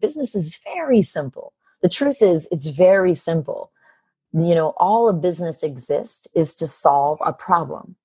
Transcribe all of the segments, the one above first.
business is very simple. The truth is, it's very simple. You know, all a business exists is to solve a problem.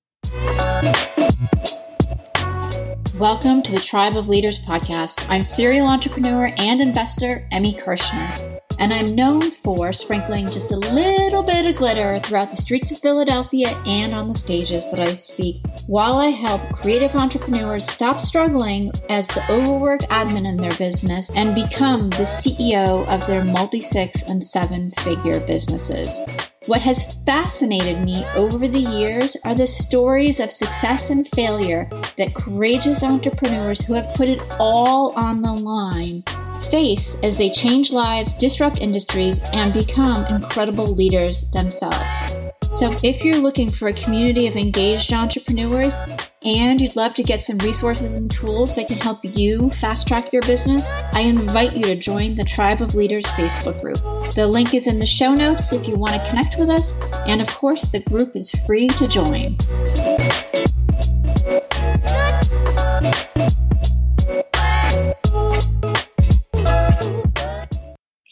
Welcome to the Tribe of Leaders podcast. I'm serial entrepreneur and investor Emi Kirschner and I'm known for sprinkling just a little bit of glitter throughout the streets of Philadelphia and on the stages that I speak, while I help creative entrepreneurs stop struggling as the overworked admin in their business and become the CEO of their multi six and seven figure businesses. What has fascinated me over the years are the stories of success and failure that courageous entrepreneurs who have put it all on the line face as they change lives, disrupt industries, and become incredible leaders themselves. So, if you're looking for a community of engaged entrepreneurs and you'd love to get some resources and tools that can help you fast track your business, I invite you to join the Tribe of Leaders Facebook group. The link is in the show notes if you want to connect with us, and of course, the group is free to join.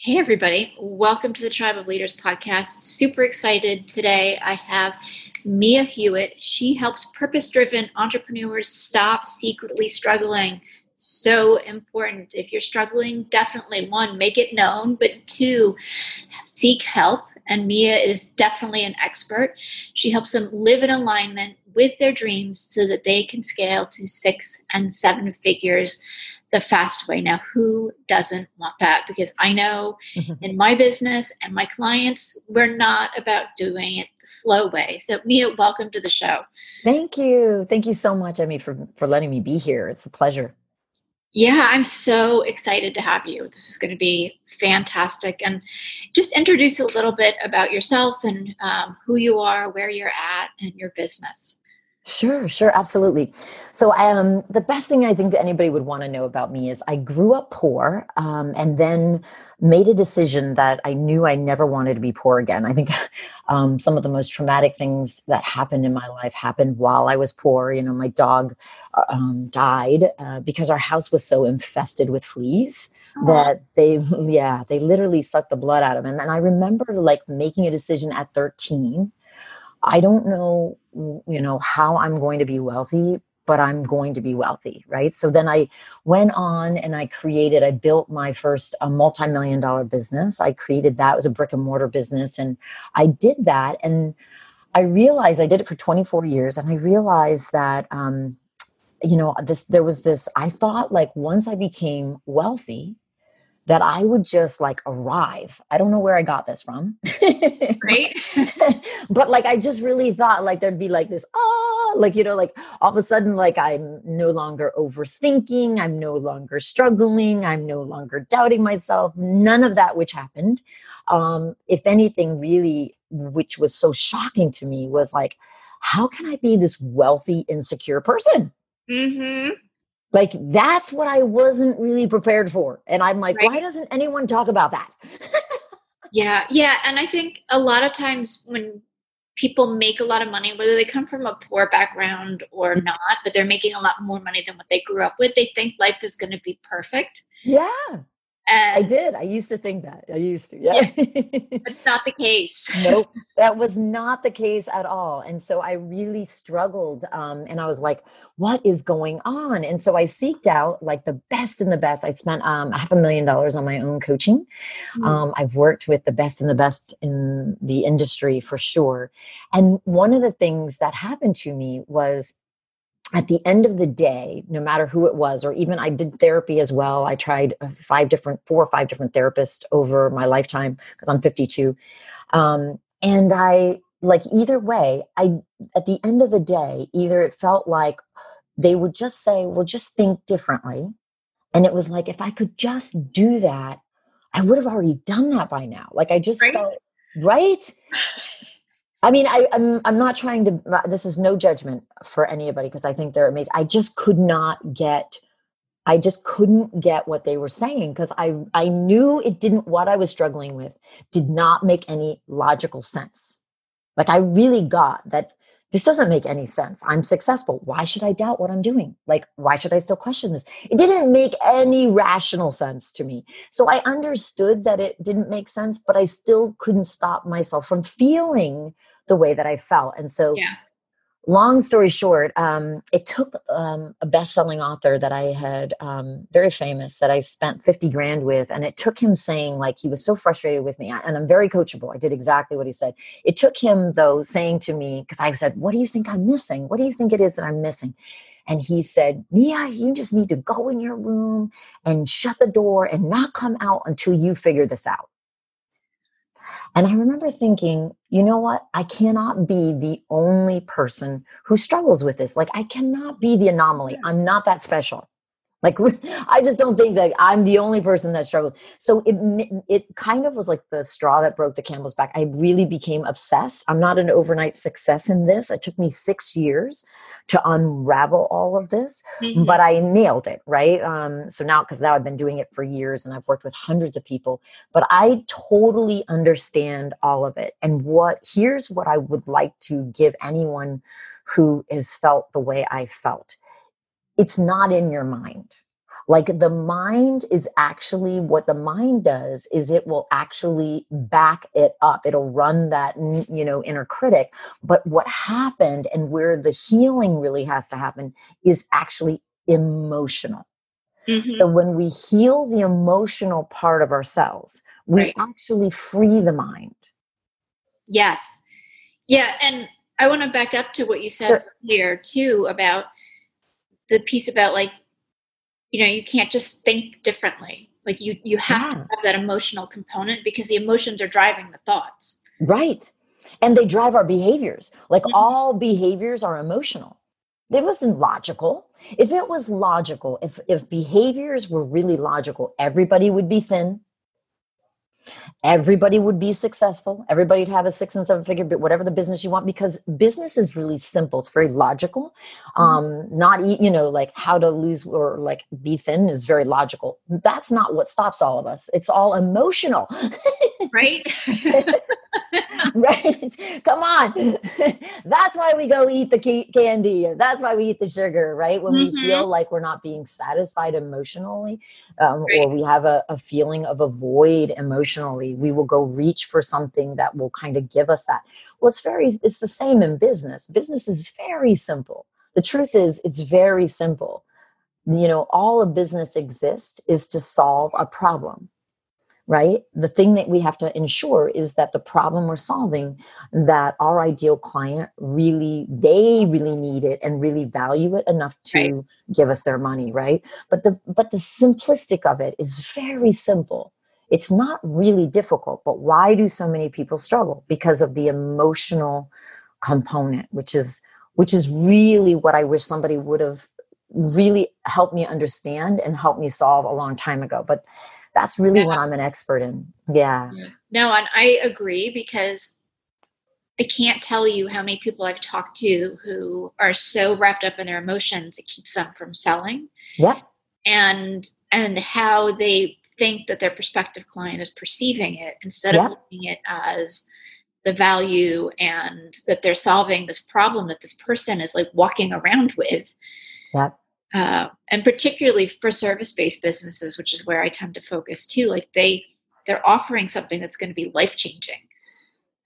Hey, everybody. Welcome to the Tribe of Leaders podcast. Super excited today. I have Mia Hewett. She helps purpose driven entrepreneurs stop secretly struggling. So important. If you're struggling, definitely one, make it known, but two, seek help. And Mia is definitely an expert. She helps them live in alignment with their dreams so that they can scale to six and seven figures the fast way. Now, who doesn't want that? Because I know in my business and my clients, we're not about doing it the slow way. So, Mia, welcome to the show. Thank you. Thank you so much, Emi, for, for letting me be here. It's a pleasure. Yeah, I'm so excited to have you. This is going to be fantastic. And just introduce a little bit about yourself and um, who you are, where you're at, and your business. Sure, sure, absolutely. So, um, the best thing I think anybody would want to know about me is I grew up poor um, and then made a decision that I knew I never wanted to be poor again. I think um, some of the most traumatic things that happened in my life happened while I was poor. You know, my dog uh, um, died uh, because our house was so infested with fleas that they, yeah, they literally sucked the blood out of him. And I remember like making a decision at 13 I don't know, you know, how I'm going to be wealthy, but I'm going to be wealthy, right? So then I went on and I created, I built my first a multi-million dollar business. I created that it was a brick and mortar business and I did that and I realized I did it for 24 years and I realized that um you know this there was this I thought like once I became wealthy that I would just like arrive. I don't know where I got this from. Right. but like I just really thought like there'd be like this, ah, like, you know, like all of a sudden, like I'm no longer overthinking, I'm no longer struggling, I'm no longer doubting myself. None of that which happened. Um, if anything, really, which was so shocking to me was like, how can I be this wealthy, insecure person? Mm-hmm. Like that's what I wasn't really prepared for. And I'm like, Right. why doesn't anyone talk about that? Yeah, yeah. And I think a lot of times when people make a lot of money, whether they come from a poor background or Mm. not, but they're making a lot more money than what they grew up with, they think life is going to be perfect. yeah, I did. I used to think that. I used to. Yeah. that's not the case. nope that was not the case at all and so i really struggled um, and i was like what is going on and so i seeked out like the best and the best i spent um, half a million dollars on my own coaching Mm. um, i've worked with the best and the best in the industry for sure and one of the things that happened to me was at the end of the day, no matter who it was, or even I did therapy as well. I tried uh, five different, four or five different therapists over my lifetime because I'm 52. Um, and I like either way, I at the end of the day, either it felt like they would just say, well, just think differently. And it was like, if I could just do that, I would have already done that by now. Like I just Right. felt right. I mean, I, I'm I'm not trying to. uh, This is no judgment for anybody because I think they're amazing. I just could not get. I just couldn't get what they were saying because I I knew it didn't. What I was struggling with did not make any logical sense. Like I really got that this doesn't make any sense. I'm successful. Why should I doubt what I'm doing? Like, why should I still question this? It didn't make any rational sense to me. So I understood that it didn't make sense, but I still couldn't stop myself from feeling the way that I felt. And so Yeah. long story short, um, it took um, a best-selling author that I had, um, very famous, that I spent fifty grand with, and it took him saying like he was so frustrated with me, and I'm very coachable. I did exactly what he said. It took him though saying to me because I said, "What do you think I'm missing? What do you think it is that I'm missing?" And he said, Mia, you just need to go in your room and shut the door and not come out until you figure this out. And I remember thinking, you know what? I cannot be the only person who struggles with this. Like, I cannot be the anomaly. I'm not that special. Like, I just don't think that I'm the only person that struggles. So it it kind of was like the straw that broke the camel's back. I really became obsessed. I'm not an overnight success in this. It took me six years to unravel all of this, Mhm. but I nailed it, right? Um, so now, because now I've been doing it for years and I've worked with hundreds of people, but I totally understand all of it. And what here's what I would like to give anyone who has felt the way I felt it's not in your mind. Like the mind is actually what the mind does is it will actually back it up. It'll run that, you know, inner critic. But what happened and where the healing really has to happen is actually emotional. Mhm. So when we heal the emotional part of ourselves, we Right. actually free the mind. Yes. Yeah, and I want to back up to what you said Sure. earlier too about the piece about like you know, you can't just think differently. Like you you have to have that emotional component because the emotions are driving the thoughts. Right. And they drive our behaviors. Like Mhm. all behaviors are emotional. It wasn't logical. If it was logical, if if behaviors were really logical, everybody would be thin. Everybody would be successful. Everybody'd have a six and seven figure, but whatever the business you want, because business is really simple. It's very logical. Um, not you know like how to lose or like be thin is very logical. That's not what stops all of us. It's all emotional. Right? right? Come on. That's why we go eat the ca- candy. That's why we eat the sugar, right? When we Mhm. feel like we're not being satisfied emotionally, um, or we have a, a feeling of a void emotionally, we will go reach for something that will kind of give us that. Well, it's very, it's the same in business. Business is very simple. The truth is, it's very simple. You know, all a business exists is to solve a problem right the thing that we have to ensure is that the problem we're solving that our ideal client really they really need it and really value it enough to Right. give us their money right but the but the simplistic of it is very simple it's not really difficult but why do so many people struggle because of the emotional component which is which is really what i wish somebody would have really helped me understand and helped me solve a long time ago but that's really Yeah. what I'm an expert in. Yeah. No, and I agree because I can't tell you how many people I've talked to who are so wrapped up in their emotions it keeps them from selling Yep. and and how they think that their prospective client is perceiving it instead Yeah. of looking it as the value and that they're solving this problem that this person is like walking around with Yeah. uh, and particularly for service-based businesses which is where i tend to focus too like they they're offering something that's going to be life-changing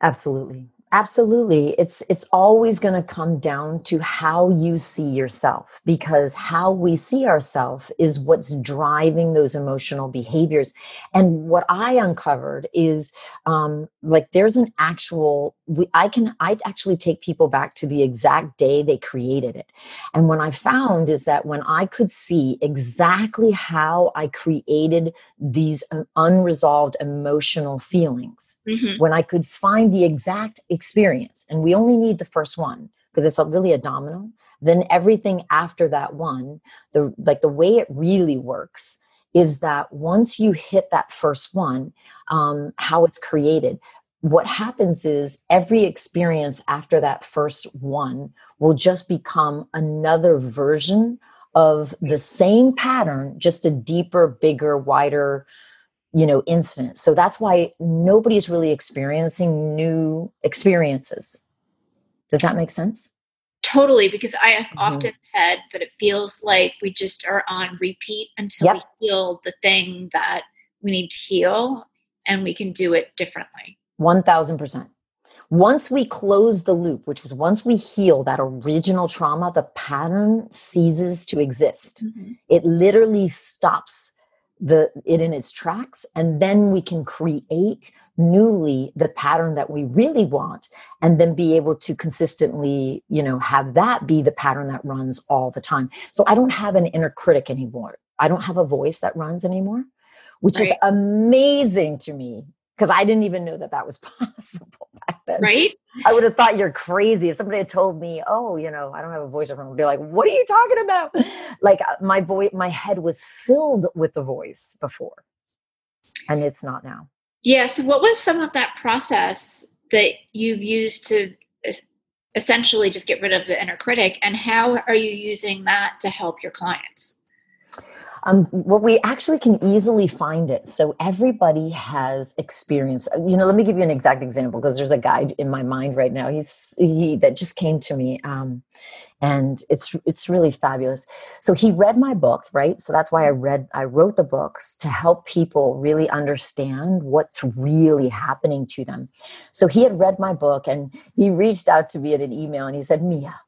Absolutely. Absolutely. It's it's always going to come down to how you see yourself because how we see ourselves is what's driving those emotional behaviors. And what I uncovered is um, like there's an actual we, I can I actually take people back to the exact day they created it. And what I found is that when I could see exactly how I created these um, unresolved emotional feelings Mhm. when I could find the exact experience, and we only need the first one because it's a, really a domino. Then everything after that one, the like the way it really works is that once you hit that first one, um, how it's created, what happens is every experience after that first one will just become another version of the same pattern, just a deeper, bigger, wider you know incident so that's why nobody's really experiencing new experiences does that make sense Totally, because I have mm-hmm. often said that it feels like we just are on repeat until yep. we heal the thing that we need to heal and we can do it differently. 1000%. Once we close the loop, which was once we heal that original trauma, the pattern ceases to exist. Mm-hmm. It literally stops the it in its tracks and then we can create newly the pattern that we really want and then be able to consistently you know have that be the pattern that runs all the time so i don't have an inner critic anymore i don't have a voice that runs anymore which right. is amazing to me because I didn't even know that that was possible back then. Right? I would have thought you're crazy if somebody had told me, "Oh, you know, I don't have a voice." I'd be like, "What are you talking about?" Like uh, my voice, my head was filled with the voice before, and it's not now. Yeah. So, what was some of that process that you've used to essentially just get rid of the inner critic, and how are you using that to help your clients? Um, well, we actually can easily find it. So everybody has experience. Uh, you know, let me give you an exact example because there's a guy in my mind right now. He's he that just came to me, um, and it's it's really fabulous. So he read my book, right? So that's why I read I wrote the books to help people really understand what's really happening to them. So he had read my book and he reached out to me in an email and he said, Mia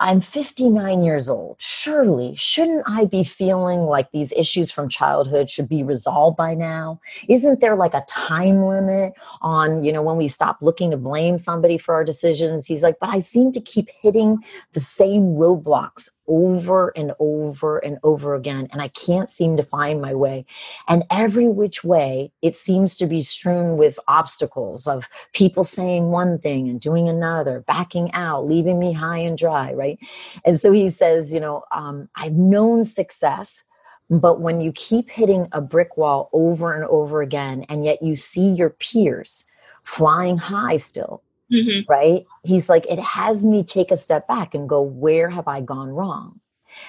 I'm 59 years old. Surely, shouldn't I be feeling like these issues from childhood should be resolved by now? Isn't there like a time limit on, you know, when we stop looking to blame somebody for our decisions? He's like, but I seem to keep hitting the same roadblocks over and over and over again. And I can't seem to find my way. And every which way, it seems to be strewn with obstacles of people saying one thing and doing another, backing out, leaving me high and dry, right? And so he says, you know, um, I've known success. But when you keep hitting a brick wall over and over again, and yet you see your peers flying high still, mm-hmm. right? He's like, it has me take a step back and go, where have I gone wrong?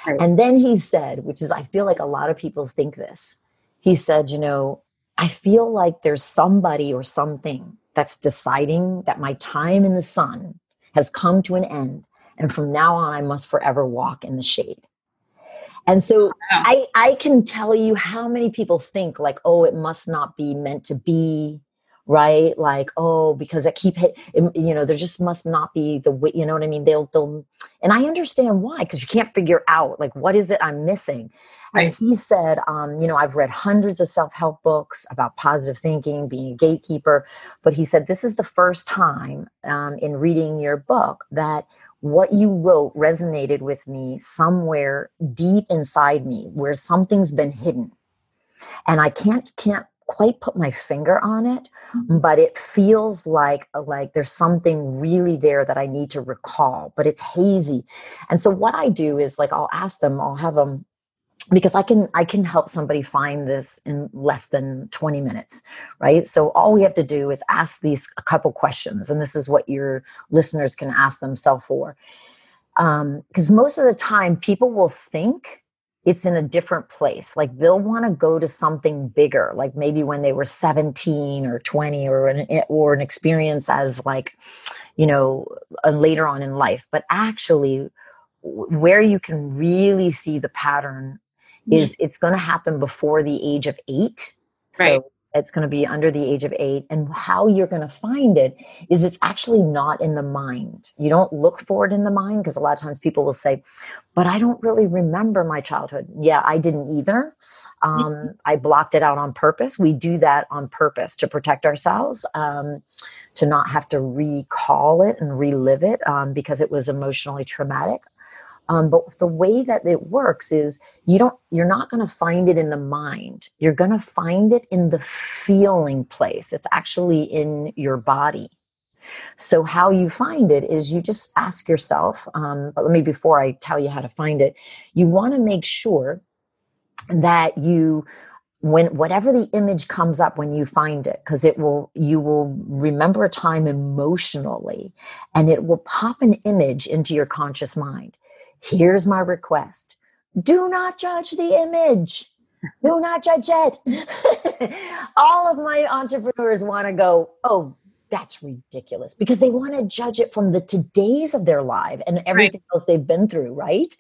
Right. And then he said, which is, I feel like a lot of people think this. He said, you know, I feel like there's somebody or something that's deciding that my time in the sun has come to an end. And from now on, I must forever walk in the shade. And so I, I can tell you how many people think like, oh, it must not be meant to be right? Like, oh, because I keep hit, you know, there just must not be the way, you know what I mean? They'll, they'll, and I understand why, because you can't figure out like, what is it I'm missing? Right. And he said, um, you know, I've read hundreds of self help books about positive thinking, being a gatekeeper. But he said, this is the first time um, in reading your book that what you wrote resonated with me somewhere deep inside me where something's been hidden. And I can't, can't quite put my finger on it mm-hmm. but it feels like like there's something really there that i need to recall but it's hazy. And so what i do is like i'll ask them i'll have them because i can i can help somebody find this in less than 20 minutes right? So all we have to do is ask these a couple questions and this is what your listeners can ask themselves for. Because um, most of the time people will think it's in a different place. Like they'll want to go to something bigger, like maybe when they were 17 or 20 or an, eh, or an experience as like, you know, uh, later on in life. But actually, where you can really see the pattern is it's going to happen before the age of eight. Right. So it's going to be under the age of eight. And how you're going to find it is it's actually not in the mind. You don't look for it in the mind because a lot of times people will say, but I don't really remember my childhood. Yeah, I didn't either. Um, mm-hmm. I blocked it out on purpose. We do that on purpose to protect ourselves, um, to not have to recall it and relive it um, because it was emotionally traumatic. Um, but the way that it works is you don't you're not going to find it in the mind. You're going to find it in the feeling place. It's actually in your body. So how you find it is you just ask yourself um, but let me before i tell you how to find it you want to make sure that you when whatever the image comes up when you find it because it will you will remember a time emotionally and it will pop an image into your conscious mind Here's my request do not judge the image. Do not judge it. All of my entrepreneurs want to go, oh, that's ridiculous because they want to judge it from the today's of their life and everything right. else they've been through, right?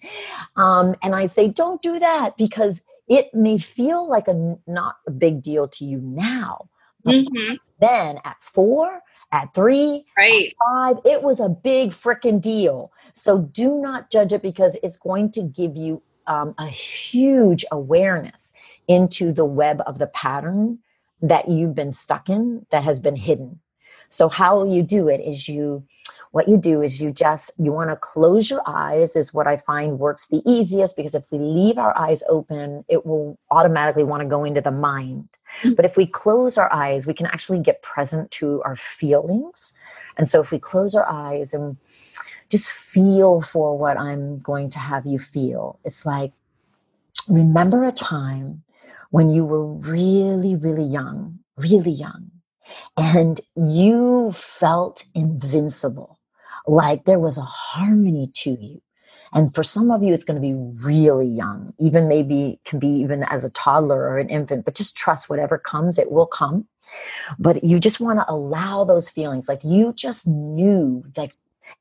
Um, and I say, don't do that because it may feel like a not a big deal to you now. Mm-hmm. Then at four, at three, right. at five, it was a big freaking deal. So do not judge it because it's going to give you um, a huge awareness into the web of the pattern that you've been stuck in that has been hidden. So how you do it is you what you do is you just you want to close your eyes is what i find works the easiest because if we leave our eyes open it will automatically want to go into the mind. but if we close our eyes we can actually get present to our feelings and so if we close our eyes and just feel for what i'm going to have you feel it's like remember a time when you were really really young really young and you felt invincible like there was a harmony to you. And for some of you, it's going to be really young, even maybe can be even as a toddler or an infant, but just trust whatever comes, it will come. But you just want to allow those feelings. Like you just knew like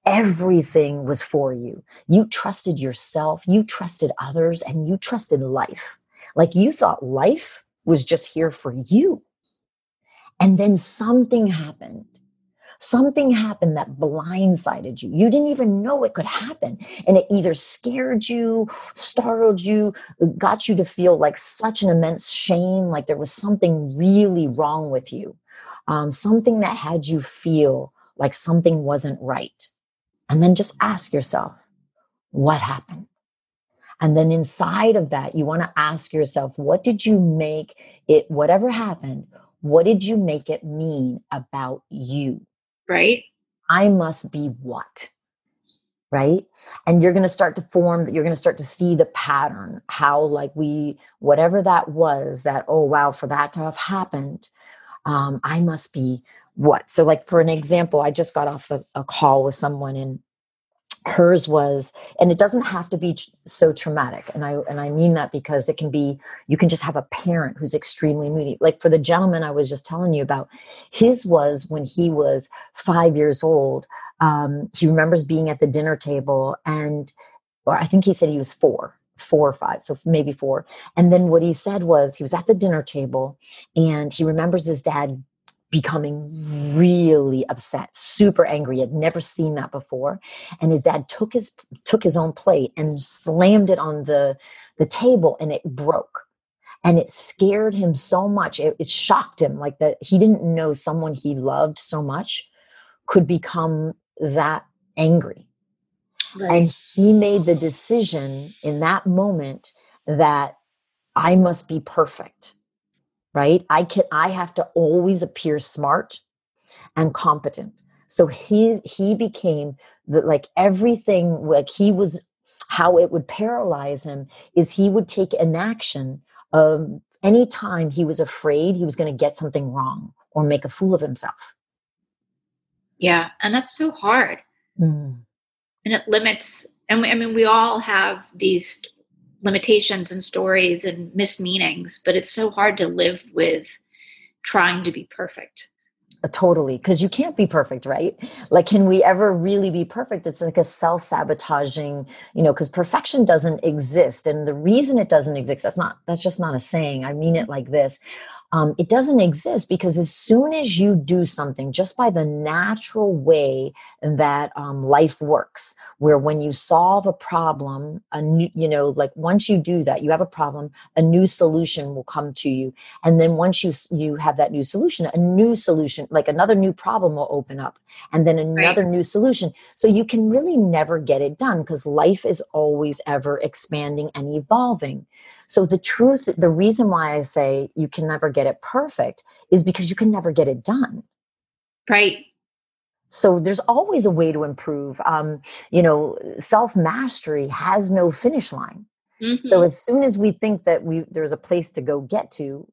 everything was for you. You trusted yourself, you trusted others, and you trusted life. Like you thought life was just here for you. And then something happened Something happened that blindsided you. You didn't even know it could happen. And it either scared you, startled you, got you to feel like such an immense shame, like there was something really wrong with you, um, something that had you feel like something wasn't right. And then just ask yourself, what happened? And then inside of that, you want to ask yourself, what did you make it, whatever happened, what did you make it mean about you? Right? I must be what? Right. And you're going to start to form that you're going to start to see the pattern, how, like, we, whatever that was, that, oh, wow, for that to have happened, um, I must be what? So, like, for an example, I just got off the, a call with someone and hers was and it doesn't have to be so traumatic and i and i mean that because it can be you can just have a parent who's extremely moody like for the gentleman i was just telling you about his was when he was five years old um, he remembers being at the dinner table and or i think he said he was four four or five, so maybe four. And then what he said was he was at the dinner table and he remembers his dad becoming really upset, super angry. He had never seen that before. And his dad took his took his own plate and slammed it on the, the table and it broke. And it scared him so much. It, it shocked him like that he didn't know someone he loved so much could become that angry. Right. And he made the decision in that moment that I must be perfect right? I can i have to always appear smart and competent. So he he became the like everything like he was how it would paralyze him is he would take an action um anytime he was afraid he was going to get something wrong or make a fool of himself. Yeah and that's so hard. Mm. and it limits and we, i mean we all have these limitations and stories and mismeanings, but it's so hard to live with trying to be perfect. Uh, totally, because you can't be perfect, right? Like, can we ever really be perfect? It's like a self sabotaging, you know, because perfection doesn't exist. And the reason it doesn't exist, that's not, that's just not a saying. I mean it like this um, it doesn't exist because as soon as you do something just by the natural way that um, life works where when you solve a problem a new you know like once you do that you have a problem a new solution will come to you and then once you you have that new solution a new solution like another new problem will open up and then another right. new solution so you can really never get it done because life is always ever expanding and evolving so the truth, the reason why I say you can never get it perfect is because you can never get it done. Right. So there's always a way to improve. Um, you know, self mastery has no finish line. Mm-hmm. So as soon as we think that we there's a place to go get to,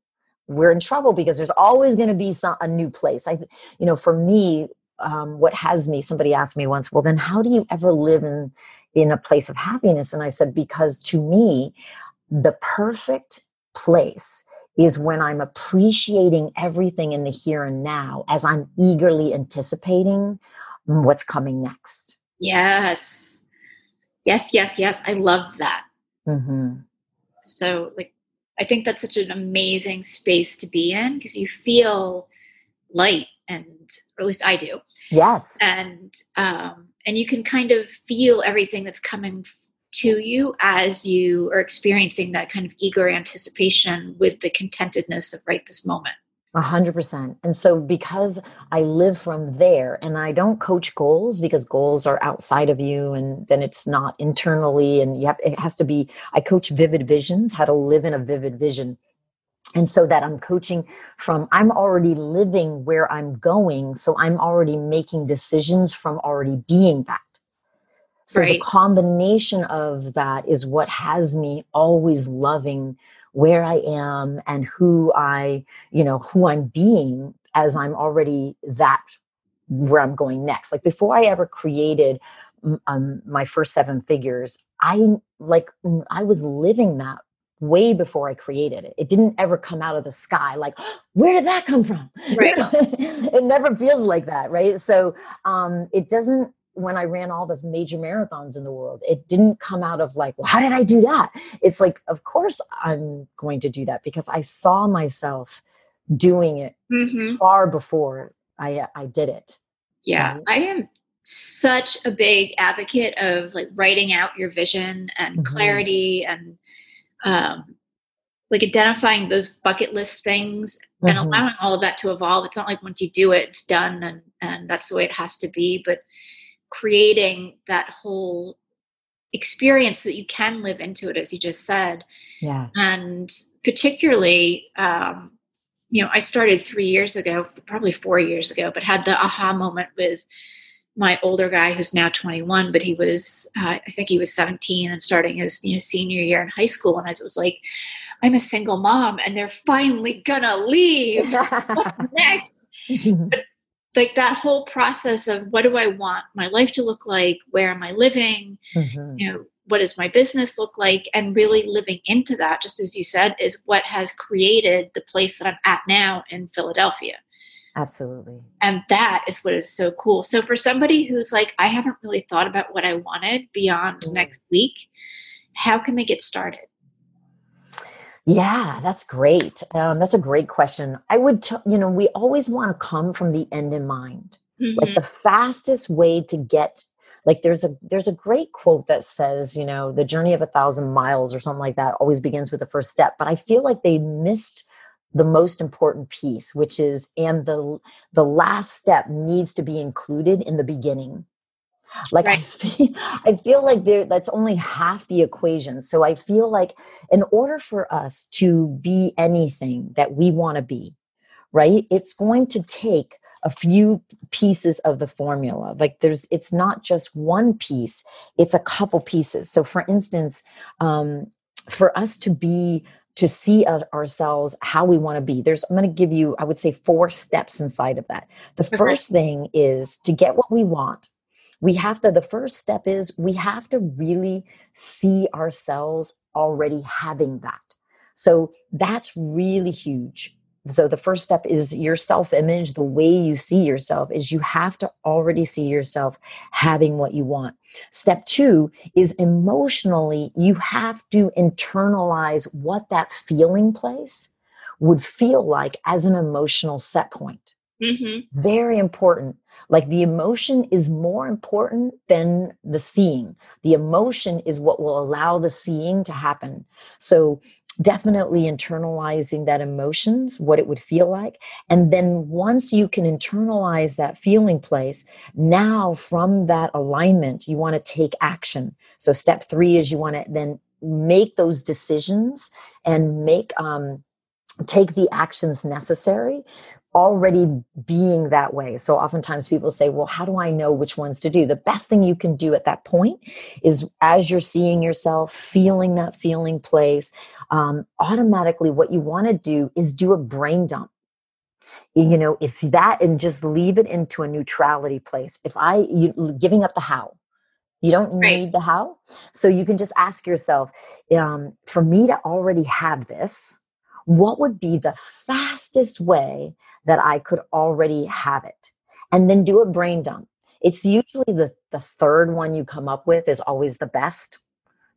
we're in trouble because there's always going to be some a new place. I, you know, for me, um, what has me. Somebody asked me once, well, then how do you ever live in in a place of happiness? And I said, because to me, the perfect place is when I'm appreciating everything in the here and now as I'm eagerly anticipating what's coming next. Yes. Yes, yes, yes. I love that. Mm-hmm. So, like, I think that's such an amazing space to be in because you feel light, and or at least I do. Yes. And um, and you can kind of feel everything that's coming to you as you are experiencing that kind of eager anticipation with the contentedness of right this moment. A hundred percent. And so because I live from there and I don't coach goals because goals are outside of you and then it's not internally and you have it has to be I coach vivid visions, how to live in a vivid vision. And so that I'm coaching from I'm already living where I'm going. So I'm already making decisions from already being that. So right. the combination of that is what has me always loving where I am and who I, you know, who I'm being as I'm already that where I'm going next. Like before I ever created um, my first seven figures, I like I was living that way before I created it. It didn't ever come out of the sky like, where did that come from? Right. it never feels like that, right? So um, it doesn't when I ran all the major marathons in the world. It didn't come out of like, well, how did I do that? It's like, of course I'm going to do that because I saw myself doing it mm-hmm. far before I I did it. Yeah, right? I am such a big advocate of like writing out your vision and mm-hmm. clarity and um like identifying those bucket list things mm-hmm. and allowing all of that to evolve. It's not like once you do it, it's done and and that's the way it has to be. But creating that whole experience so that you can live into it as you just said. Yeah. And particularly um, you know i started three years ago probably four years ago but had the aha moment with my older guy who's now 21 but he was uh, i think he was 17 and starting his you know senior year in high school. And i was like i'm a single mom and they're finally gonna leave. Next? but like that whole process of what do I want my life to look like? Where am I living? Mm-hmm. You know, what does my business look like? And really living into that, just as you said, is what has created the place that I'm at now in Philadelphia. Absolutely. And that is what is so cool. So for somebody who's like, I haven't really thought about what I wanted beyond mm-hmm. next week, how can they get started? Yeah, that's great. Um, that's a great question. I would, t- you know, we always want to come from the end in mind. Mm-hmm. Like the fastest way to get, like there's a there's a great quote that says, you know, the journey of a thousand miles or something like that always begins with the first step. But I feel like they missed the most important piece, which is, and the the last step needs to be included in the beginning like right. I, feel, I feel like there that's only half the equation so i feel like in order for us to be anything that we want to be right it's going to take a few pieces of the formula like there's it's not just one piece it's a couple pieces so for instance um, for us to be to see ourselves how we want to be there's i'm going to give you i would say four steps inside of that the okay. first thing is to get what we want we have to the first step is we have to really see ourselves already having that. So that's really huge. So the first step is your self image the way you see yourself is you have to already see yourself having what you want. Step 2 is emotionally you have to internalize what that feeling place would feel like as an emotional set point. Mm-hmm. very important like the emotion is more important than the seeing. The emotion is what will allow the seeing to happen. So definitely internalizing that emotions, what it would feel like. And then once you can internalize that feeling place, now from that alignment, you want to take action. So step three is you want to then make those decisions and make um, take the actions necessary already being that way. So oftentimes people say, well, how do I know which ones to do? The best thing you can do at that point is as you're seeing yourself, feeling that feeling place, um, automatically what you want to do is do a brain dump. You know, if that and just leave it into a neutrality place. If I, you, giving up the how, you don't right. need the how. So you can just ask yourself, um, for me to already have this, what would be the fastest way that I could already have it? And then do a brain dump. It's usually the, the third one you come up with is always the best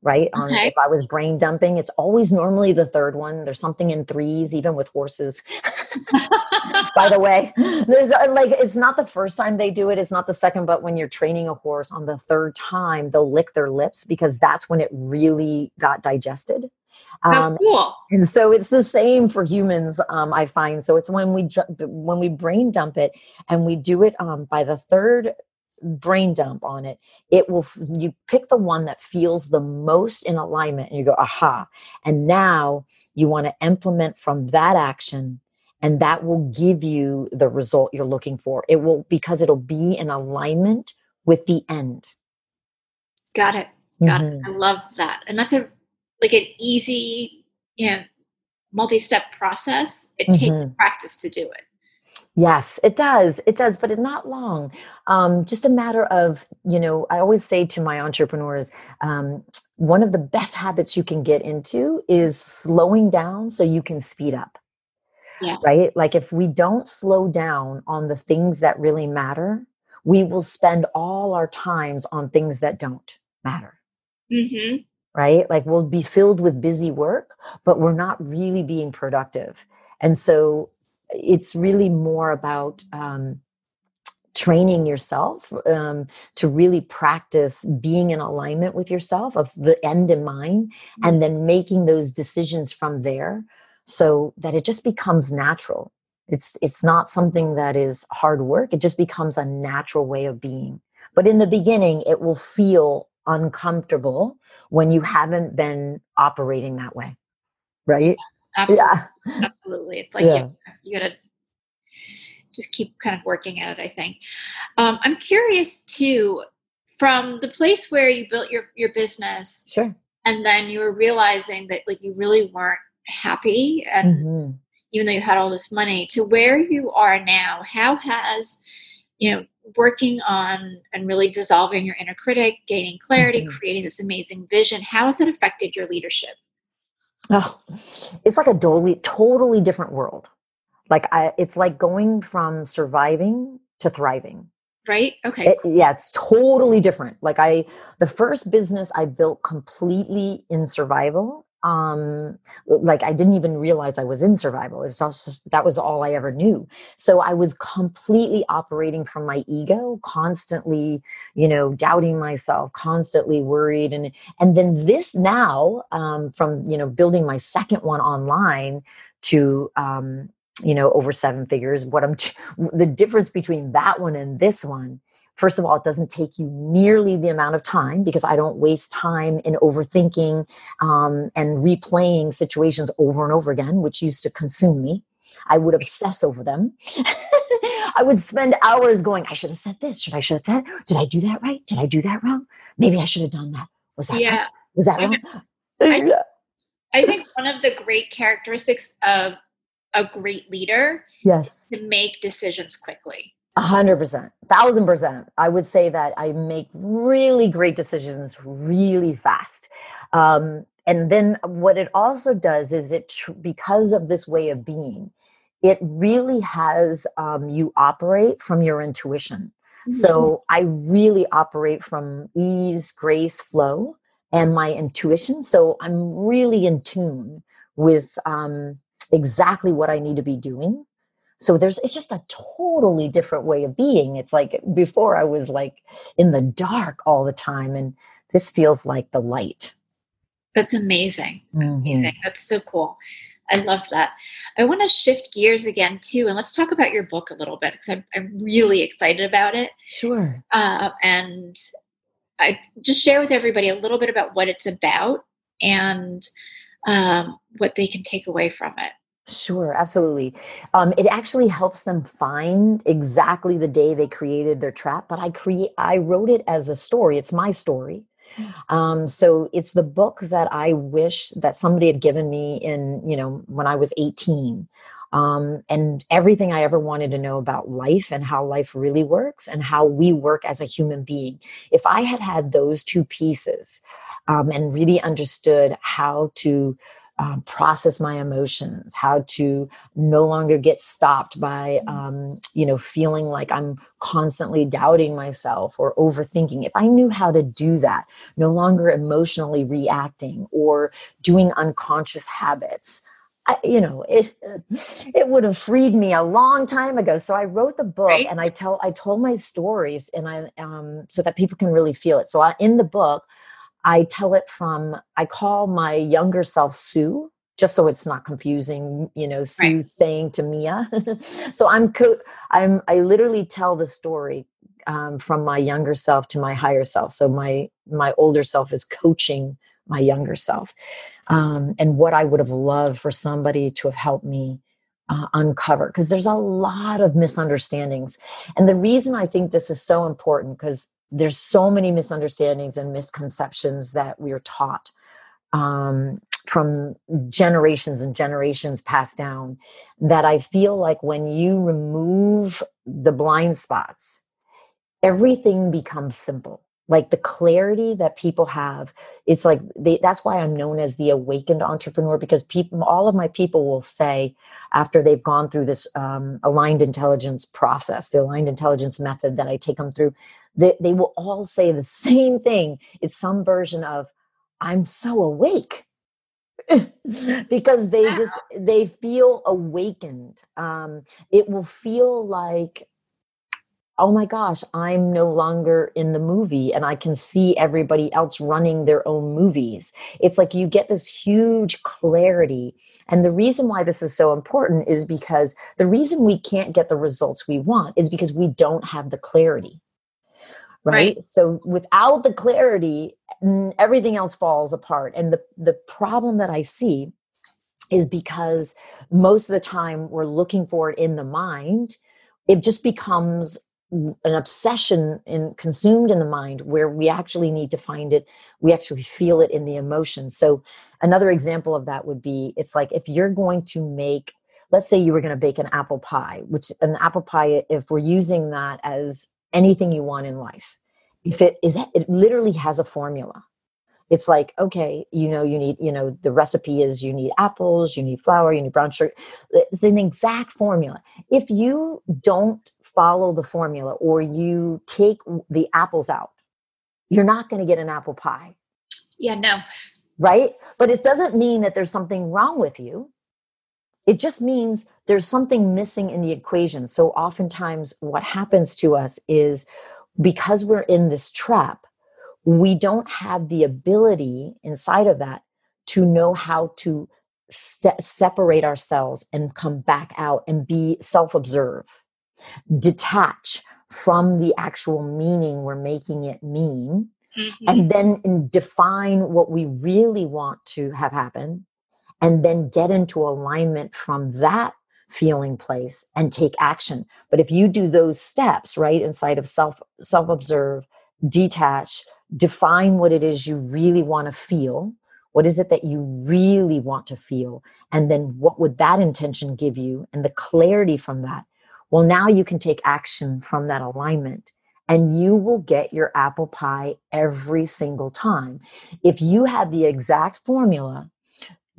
right? Okay. if I was brain dumping, it's always normally the third one. There's something in threes, even with horses. By the way, there's uh, like it's not the first time they do it. It's not the second, but when you're training a horse on the third time, they'll lick their lips because that's when it really got digested. Um, oh, cool. And so it's the same for humans, um, I find. So it's when we when we brain dump it, and we do it um, by the third brain dump on it it will you pick the one that feels the most in alignment and you go aha and now you want to implement from that action and that will give you the result you're looking for it will because it'll be in alignment with the end got it got mm-hmm. it i love that and that's a like an easy you know multi-step process it mm-hmm. takes practice to do it Yes, it does. It does, but it's not long. Um, just a matter of, you know, I always say to my entrepreneurs, um, one of the best habits you can get into is slowing down so you can speed up. Yeah. Right? Like if we don't slow down on the things that really matter, we will spend all our times on things that don't matter. Mm-hmm. Right? Like we'll be filled with busy work, but we're not really being productive. And so it's really more about um, training yourself um, to really practice being in alignment with yourself of the end in mind and mm-hmm. then making those decisions from there so that it just becomes natural it's it's not something that is hard work it just becomes a natural way of being but in the beginning it will feel uncomfortable when you haven't been operating that way right Absolutely. Yeah. Absolutely. It's like yeah. you, you got to just keep kind of working at it, I think. Um, I'm curious too, from the place where you built your, your business. Sure. And then you were realizing that like you really weren't happy and mm-hmm. even though you had all this money to where you are now, how has, you know, working on and really dissolving your inner critic, gaining clarity, mm-hmm. creating this amazing vision, how has it affected your leadership? Oh, it's like a totally, totally different world. Like I, it's like going from surviving to thriving. Right. Okay. It, yeah, it's totally different. Like I, the first business I built completely in survival, um like i didn't even realize i was in survival. It's also that was all i ever knew. So i was completely operating from my ego constantly you know doubting myself constantly worried and and then this now um from you know building my second one online to um you know over seven figures what i'm t- the difference between that one and this one First of all, it doesn't take you nearly the amount of time because I don't waste time in overthinking um, and replaying situations over and over again, which used to consume me. I would obsess over them. I would spend hours going, I should have said this. Should I should have said? Did I do that right? Did I do that wrong? Maybe I should have done that. Was that yeah. right? Was that wrong? I, I think one of the great characteristics of a great leader yes to make decisions quickly a hundred percent, thousand percent. I would say that I make really great decisions really fast. Um, and then what it also does is it, tr- because of this way of being, it really has um, you operate from your intuition. Mm-hmm. So I really operate from ease, grace, flow, and my intuition. So I'm really in tune with um, exactly what I need to be doing so there's it's just a totally different way of being. It's like before i was like in the dark all the time and this feels like the light. That's amazing. Mm-hmm. amazing. That's so cool. I love that. I want to shift gears again too and let's talk about your book a little bit because I'm, I'm really excited about it. Sure. Uh, and i just share with everybody a little bit about what it's about and um, what they can take away from it Sure, absolutely. Um, it actually helps them find exactly the day they created their trap. But I create, I wrote it as a story. It's my story. Mm. Um, so it's the book that I wish that somebody had given me in, you know, when I was 18. Um, and everything I ever wanted to know about life and how life really works and how we work as a human being. If I had had those two pieces um, and really understood how to um, process my emotions, how to no longer get stopped by, mm-hmm. um, you know, feeling like I'm constantly doubting myself or overthinking. If I knew how to do that, no longer emotionally reacting or doing unconscious habits, I, you know, it it would have freed me a long time ago. So I wrote the book, right. and I tell I told my stories, and I um, so that people can really feel it. So I, in the book, I tell it from, I call my younger self Sue, just so it's not confusing, you know, Sue right. saying to Mia. so I'm, co- I'm, I literally tell the story um, from my younger self to my higher self. So my, my older self is coaching my younger self. Um, and what I would have loved for somebody to have helped me uh, uncover because there's a lot of misunderstandings. And the reason I think this is so important because there's so many misunderstandings and misconceptions that we are taught um, from generations and generations passed down that I feel like when you remove the blind spots, everything becomes simple. Like the clarity that people have, it's like they, that's why I'm known as the awakened entrepreneur because people, all of my people will say after they've gone through this um, aligned intelligence process, the aligned intelligence method that I take them through, they, they will all say the same thing. It's some version of, I'm so awake. because they just they feel awakened. Um it will feel like oh my gosh i'm no longer in the movie and i can see everybody else running their own movies. It's like you get this huge clarity. And the reason why this is so important is because the reason we can't get the results we want is because we don't have the clarity right? right? So without the clarity, everything else falls apart. And the the problem that I see is because most of the time we're looking for it in the mind, it just becomes an obsession in consumed in the mind where we actually need to find it we actually feel it in the emotion so another example of that would be it's like if you're going to make let's say you were going to bake an apple pie which an apple pie if we're using that as anything you want in life. If it is, it literally has a formula. It's like, okay, you know, you need, you know, the recipe is you need apples, you need flour, you need brown sugar. It's an exact formula. If you don't follow the formula or you take the apples out, you're not going to get an apple pie. Yeah, no. Right? But it doesn't mean that there's something wrong with you. It just means there's something missing in the equation. So oftentimes, what happens to us is because we're in this trap, we don't have the ability inside of that to know how to st- separate ourselves and come back out and be self observe, detach from the actual meaning we're making it mean. Mm-hmm. And then define what we really want to have happen and then get into alignment from that feeling place and take action. But if you do those steps right inside of self self observe detach define what it is you really want to feel what is it that you really want to feel and then what would that intention give you and the clarity from that? Well now you can take action from that alignment and you will get your apple pie every single time. If you have the exact formula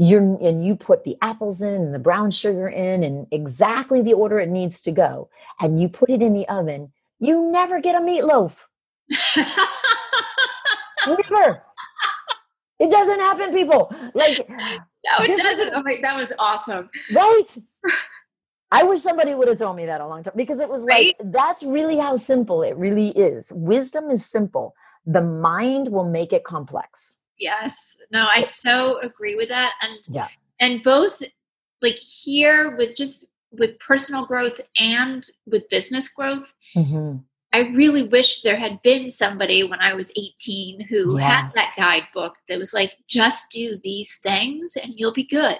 you're and you put the apples in and the brown sugar in and exactly the order it needs to go and you put it in the oven you never get a meatloaf never it doesn't happen people like no it doesn't oh my, that was awesome right I wish somebody would have told me that a long time because it was right? like that's really how simple it really is. Wisdom is simple. The mind will make it complex. Yes. No, I so agree with that. And yeah. And both like here with just with personal growth and with business growth, mm-hmm. I really wish there had been somebody when I was 18 who yes. had that guidebook that was like, just do these things and you'll be good.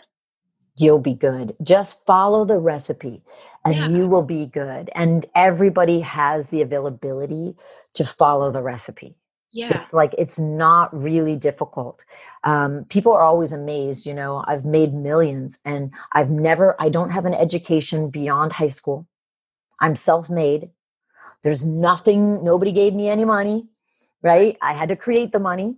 You'll be good. Just follow the recipe and yeah. you will be good. And everybody has the availability to follow the recipe. Yeah. It's like it's not really difficult. Um, people are always amazed, you know, I've made millions and I've never, I don't have an education beyond high school. I'm self made. There's nothing, nobody gave me any money, right? I had to create the money.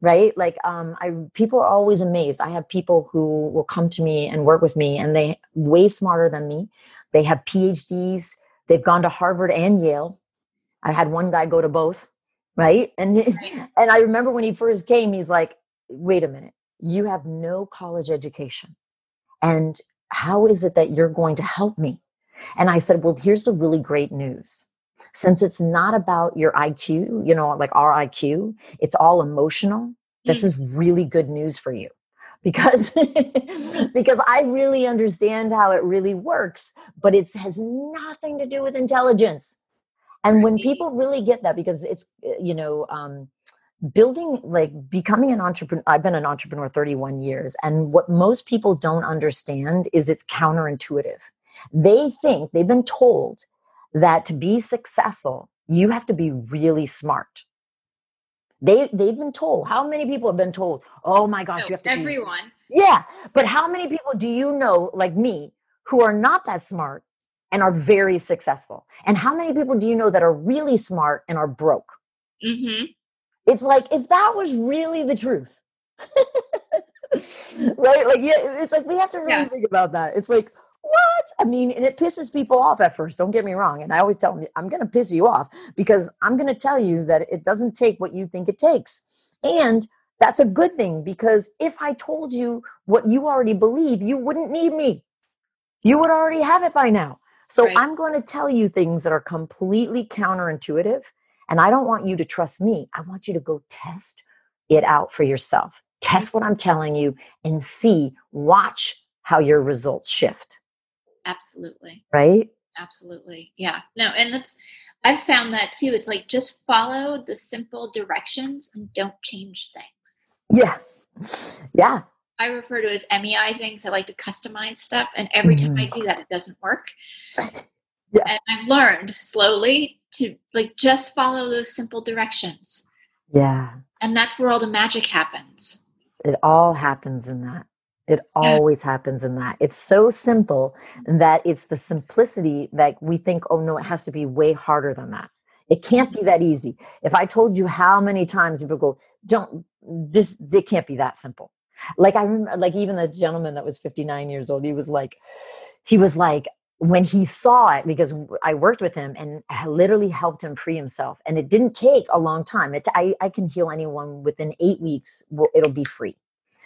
right like um i people are always amazed i have people who will come to me and work with me and they way smarter than me they have phds they've gone to harvard and yale i had one guy go to both right and right. and i remember when he first came he's like wait a minute you have no college education and how is it that you're going to help me and i said well here's the really great news since it's not about your IQ, you know, like our IQ, it's all emotional. This mm. is really good news for you because because I really understand how it really works, but it has nothing to do with intelligence. And when people really get that, because it's eh, you know, um, building like becoming an entrepreneur i've been an entrepreneur 31 years and what most people don't understand is it's counterintuitive they think they've been told that to be successful, you have to be really smart. They they've been told. How many people have been told? Oh my gosh, no, you have to everyone. Be. Yeah, but how many people do you know, like me, who are not that smart and are very successful? And how many people do you know that are really smart and are broke? Mm-hmm. It's like if that was really the truth, right? Like yeah, it's like we have to really yeah. think about that. It's like what? I mean, and it pisses people off at first. Don't get me wrong. And I always tell them, I'm going to piss you off because I'm going to tell you that it doesn't take what you think it takes. And that's a good thing because if I told you what you already believe, you wouldn't need me. You would already have it by now. So right. I'm going to tell you things that are completely counterintuitive. And I don't want you to trust me. I want you to go test it out for yourself. Mm-hmm. Test what I'm telling you and see, watch how your results shift. Absolutely. Right? Absolutely. Yeah. No, and that's I've found that too. It's like just follow the simple directions and don't change things. Yeah. Yeah. I refer to as Emmyizing because I like to customize stuff. And every mm-hmm. time I mm-hmm. do that, it doesn't work. Yeah. And I've learned slowly to like just follow those simple directions. Yeah. And that's where all the magic happens. It all happens in that. It always yeah. happens in that. It's so simple that it's the simplicity that we think, oh no, it has to be way harder than that. It can't be that easy. If I told you how many times people go, don't, this, it can't be that simple. Like I remember, like even the gentleman that was 59 years old, he was like, he was like, when he saw it, because I worked with him and literally helped him free himself, and it didn't take a long time. It, I, I can heal anyone within eight weeks. Well, it'll be free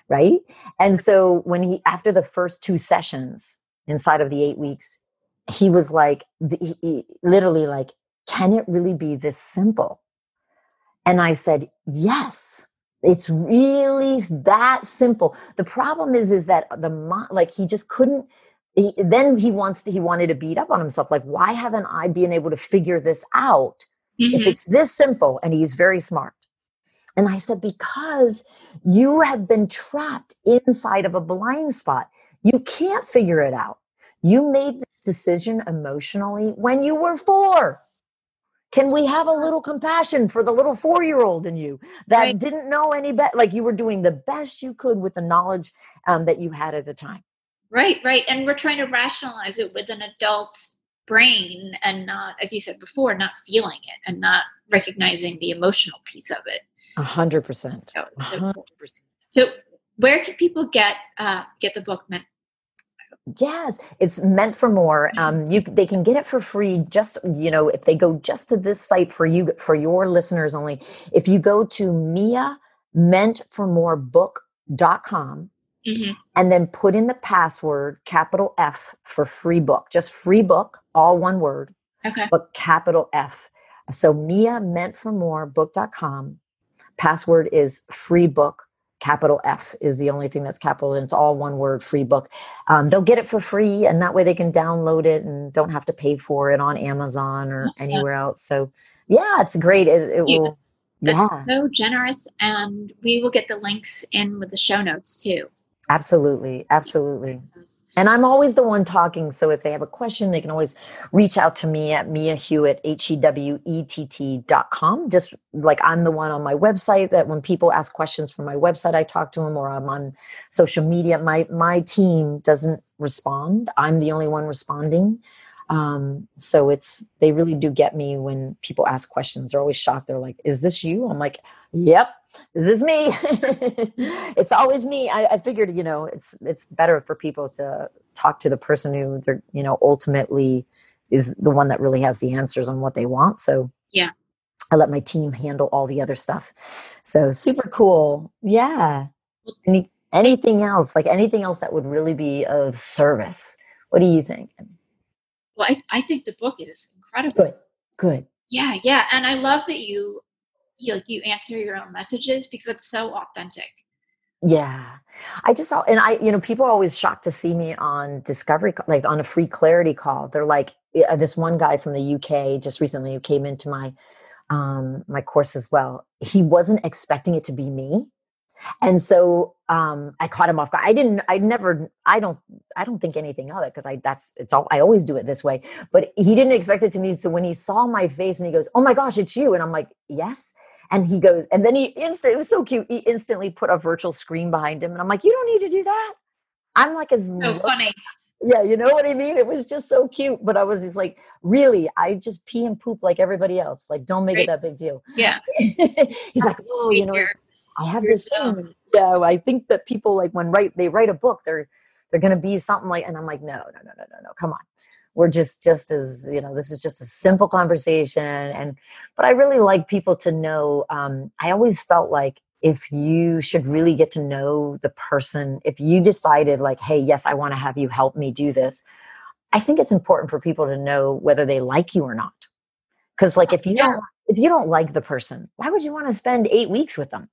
right? And so when he, after the first two sessions inside of the eight weeks, he was like, he, he, literally like, can it really be this simple? And I said, yes, it's really that simple. The problem is, is that the, like, he just couldn't, he, then he wants to, he wanted to beat up on himself. Like, why haven't I been able to figure this out? Mm-hmm. If it's this simple, and he's very smart. And I said, because you have been trapped inside of a blind spot. You can't figure it out. You made this decision emotionally when you were four. Can we have a little compassion for the little four year old in you that right. didn't know any better? Like you were doing the best you could with the knowledge um, that you had at the time. Right, right. And we're trying to rationalize it with an adult brain and not, as you said before, not feeling it and not recognizing the emotional piece of it. A hundred percent. So, where can people get uh, get the book? Yes, it's meant for more. Mm-hmm. Um, you they can get it for free. Just you know, if they go just to this site for you for your listeners only. If you go to Mia meant for more book.com mm-hmm. and then put in the password capital F for free book, just free book, all one word, okay. but capital F. So Mia meant for more book.com Password is free book. Capital F is the only thing that's capital, and it's all one word free book. Um, they'll get it for free, and that way they can download it and don't have to pay for it on Amazon or awesome. anywhere else. So, yeah, it's great. It, it will. yeah. so generous, and we will get the links in with the show notes too. Absolutely. Absolutely. And I'm always the one talking. So if they have a question, they can always reach out to me at Mia Hewett, H E W E T T dot com. Just like I'm the one on my website that when people ask questions from my website, I talk to them or I'm on social media. My, my team doesn't respond. I'm the only one responding. Um, so it's, they really do get me when people ask questions. They're always shocked. They're like, is this you? I'm like, yep this is me. Mm-hmm. it's always me. I, I figured, you know, it's it's better for people to talk to the person who they're, you know, ultimately is the one that really has the answers on what they want. So yeah, I let my team handle all the other stuff. So super cool. Yeah. Any, anything else, like anything else that would really be of service? What do you think? Well, I, I think the book is incredible. Good. Good. Yeah, yeah. And I love that you you like you answer your own messages because it's so authentic. Yeah. I just saw, and I, you know, people are always shocked to see me on Discovery, like on a free clarity call. They're like, this one guy from the UK just recently who came into my um, my course as well. He wasn't expecting it to be me, and so um, I caught him off guard. I didn't. I never. I don't. I don't think anything of it because I. That's. It's all. I always do it this way. But he didn't expect it to me. So when he saw my face and he goes, "Oh my gosh, it's you," and I'm like, "Yes." And he goes, and then he instant. It was so cute. He instantly put a virtual screen behind him, and I'm like, "You don't need to do that." I'm like as so funny yeah, you know what I mean? It was just so cute. But I was just like, really, I just pee and poop like everybody else. Like, don't make it that big deal. Yeah. He's like, oh, you know, I have this thing. Yeah, I think that people like when write they write a book, they're they're gonna be something like and I'm like, no, no, no, no, no, no, come on. We're just just as, you know, this is just a simple conversation. And but I really like people to know, um, I always felt like if you should really get to know the person, if you decided, like, hey, yes, I want to have you help me do this, I think it's important for people to know whether they like you or not. Because, like, if you yeah. don't if you don't like the person, why would you want to spend eight weeks with them?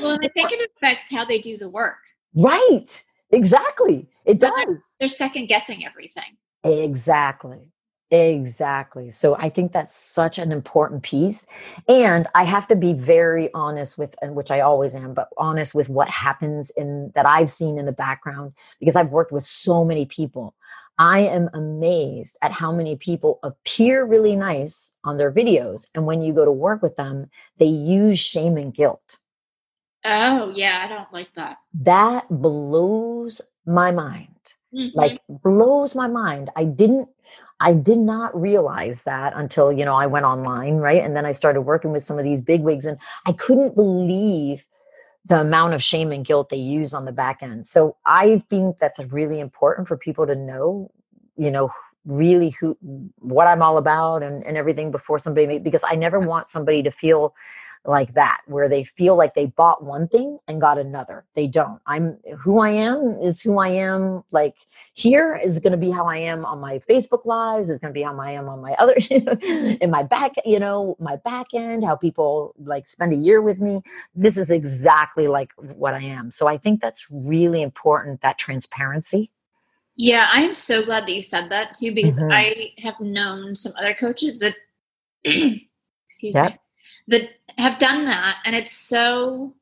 well, I think it affects how they do the work. Right. Exactly. It so does. They're, they're second guessing everything. Exactly. Exactly. So I think that's such an important piece. And I have to be very honest with, and which I always am, but honest with what happens in that I've seen in the background because I've worked with so many people. I am amazed at how many people appear really nice on their videos. And when you go to work with them, they use shame and guilt. Oh, yeah. I don't like that. That blows my mind. Mm-hmm. Like, blows my mind. I didn't I did not realize that until, you know, I went online, right? And then I started working with some of these big wigs and I couldn't believe the amount of shame and guilt they use on the back end. So I think that's really important for people to know, you know, really who what I'm all about and, and everything before somebody because I never want somebody to feel like that where they feel like they bought one thing and got another. They don't. I'm who i am is who i am. Like here is going to be how i am on my facebook lives is going to be how i am on my other in my back you know my back end how people like spend a year with me. This is exactly like what i am. So i think that's really important that transparency. Yeah i'm so glad that you said that too because mm-hmm. i have known some other coaches that excuse yep. me that have done that and it's so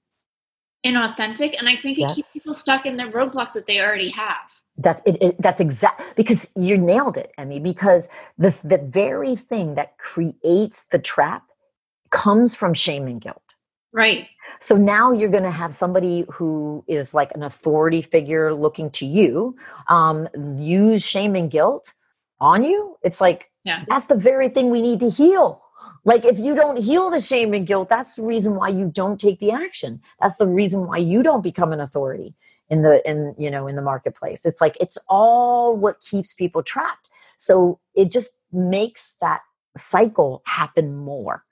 inauthentic and i think it yes. keeps people stuck in the roadblocks that they already have. That's it, it that's exact because you nailed it Emi because the the very thing that creates the trap comes from shame and guilt. Right. So now you're going to have somebody who is like an authority figure looking to you um, use shame and guilt on you. It's like yeah. that's the very thing we need to heal like if you don't heal the shame and guilt, that's the reason why you don't take the action. That's the reason why you don't become an authority in the in you know in the marketplace. It's like it's all what keeps people trapped. So it just makes that cycle happen more.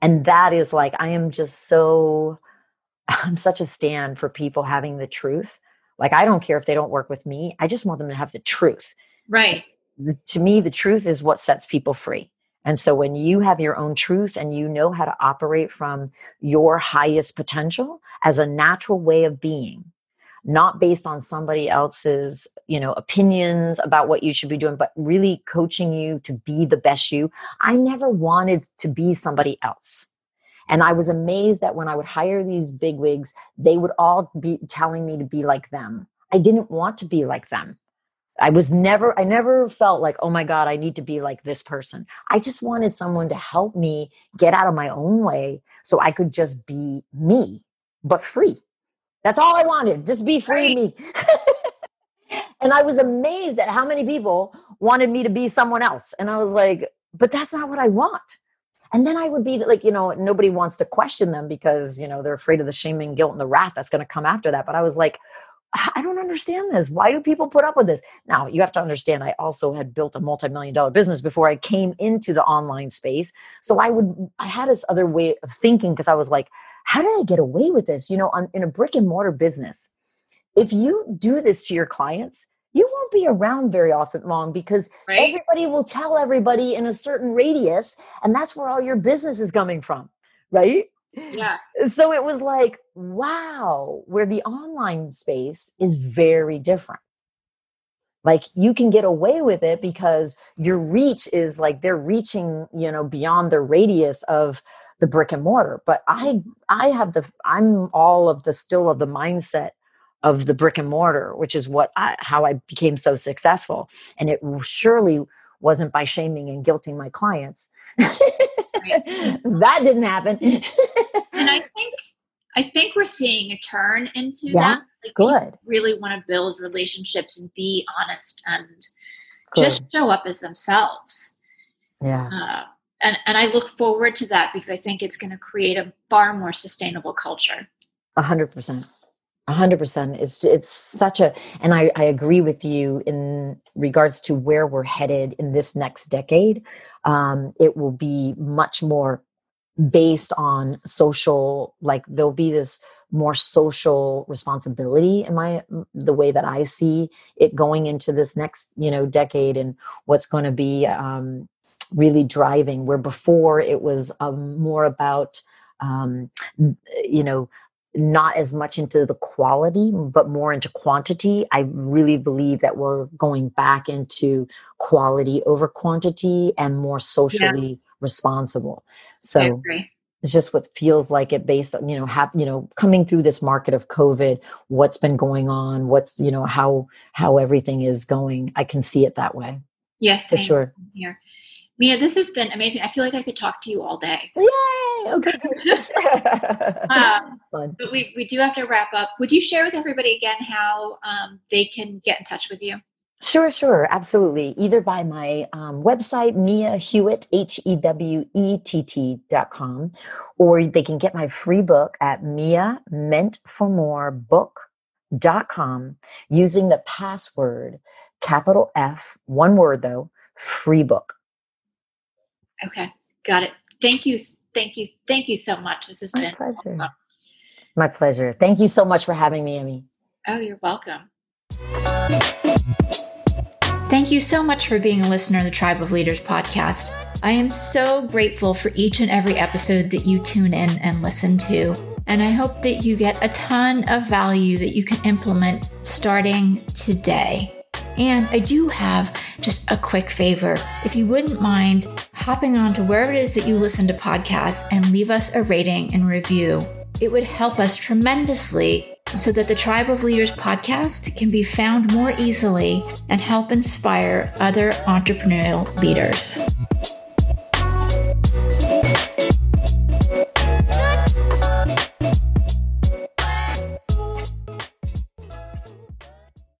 And that is like I am just so I'm such a stand for people having the truth. Like I don't care if they don't work with me. I just want them to have the truth. Right. The, to me the truth is what sets people free and so when you have your own truth and you know how to operate from your highest potential as a natural way of being, not based on somebody else's, you know, opinions about what you should be doing, but really coaching you to be the best you. I never wanted to be somebody else. And I was amazed that when I would hire these big wigs, they would all be telling me to be like them. I didn't want to be like them. I was never, I never felt like, oh my God, I need to be like this person. I just wanted someone to help me get out of my own way so I could just be me, but free. That's all I wanted. Just be free right. me. and I was amazed at how many people wanted me to be someone else. And I was like, but that's not what I want. and then i would be like you know nobody wants to question them because you know they're afraid of the shame and guilt and the wrath that's going to come after that but i was like I don't understand this. Why do people put up with this? Now, you have to understand, I also had built a multi million dollar business before I came into the online space. So I would, I had this other way of thinking because I was like, how did I get away with this? You know, on, in a brick and mortar business, if you do this to your clients, you won't be around very often long because right. everybody will tell everybody in a certain radius, and that's where all your business is coming from, right? Yeah. So it was like, wow, where the online space is very different. Like you can get away with it because your reach is like they're reaching, you know, beyond the radius of the brick and mortar. But I mm-hmm. I have the I'm all of the still of the mindset of the brick and mortar, which is what I, how I became so successful. And it surely wasn't by shaming and guilting my clients. that didn't happen. and I think I think we're seeing a turn into yeah, that. Like good. Really want to build relationships and be honest and good. just show up as themselves. Yeah. Uh, and and I look forward to that because I think it's going to create a far more sustainable culture. A hundred percent. A hundred percent. It's it's such a, and I I agree with you in regards to where we're headed in this next decade. Um, it will be much more based on social. Like there'll be this more social responsibility in my the way that I see it going into this next you know decade and what's going to be um, really driving. Where before it was um, more about um, you know not as much into the quality, but more into quantity. I really believe that we're going back into quality over quantity and more socially yeah. responsible. So it's just what feels like it based on, you know, hap- you know, coming through this market of COVID, what's been going on, what's, you know, how, how everything is going. I can see it that way. Yes. For sure. Here. Mia, this has been amazing. I feel like I could talk to you all day. Yay! Okay. um, but we, we do have to wrap up. Would you share with everybody again how um, they can get in touch with you? Sure, sure, absolutely. Either by my um, website, Mia Hewett, H E W E T T dot com, or they can get my free book at Mia Meant for More book dot com using the password capital F, one word though, free book. Okay, got it. Thank you. Thank you. Thank you so much. This has My been pleasure. My pleasure. Thank you so much for having me, Emi. Oh, you're welcome. Thank you so much for being a listener of the Tribe of Leaders podcast. I am so grateful for each and every episode that you tune in and listen to. And I hope that you get a ton of value that you can implement starting today. And I do have just a quick favor. If you wouldn't mind hopping on to wherever it is that you listen to podcasts and leave us a rating and review, it would help us tremendously so that the Tribe of Leaders podcast can be found more easily and help inspire other entrepreneurial leaders.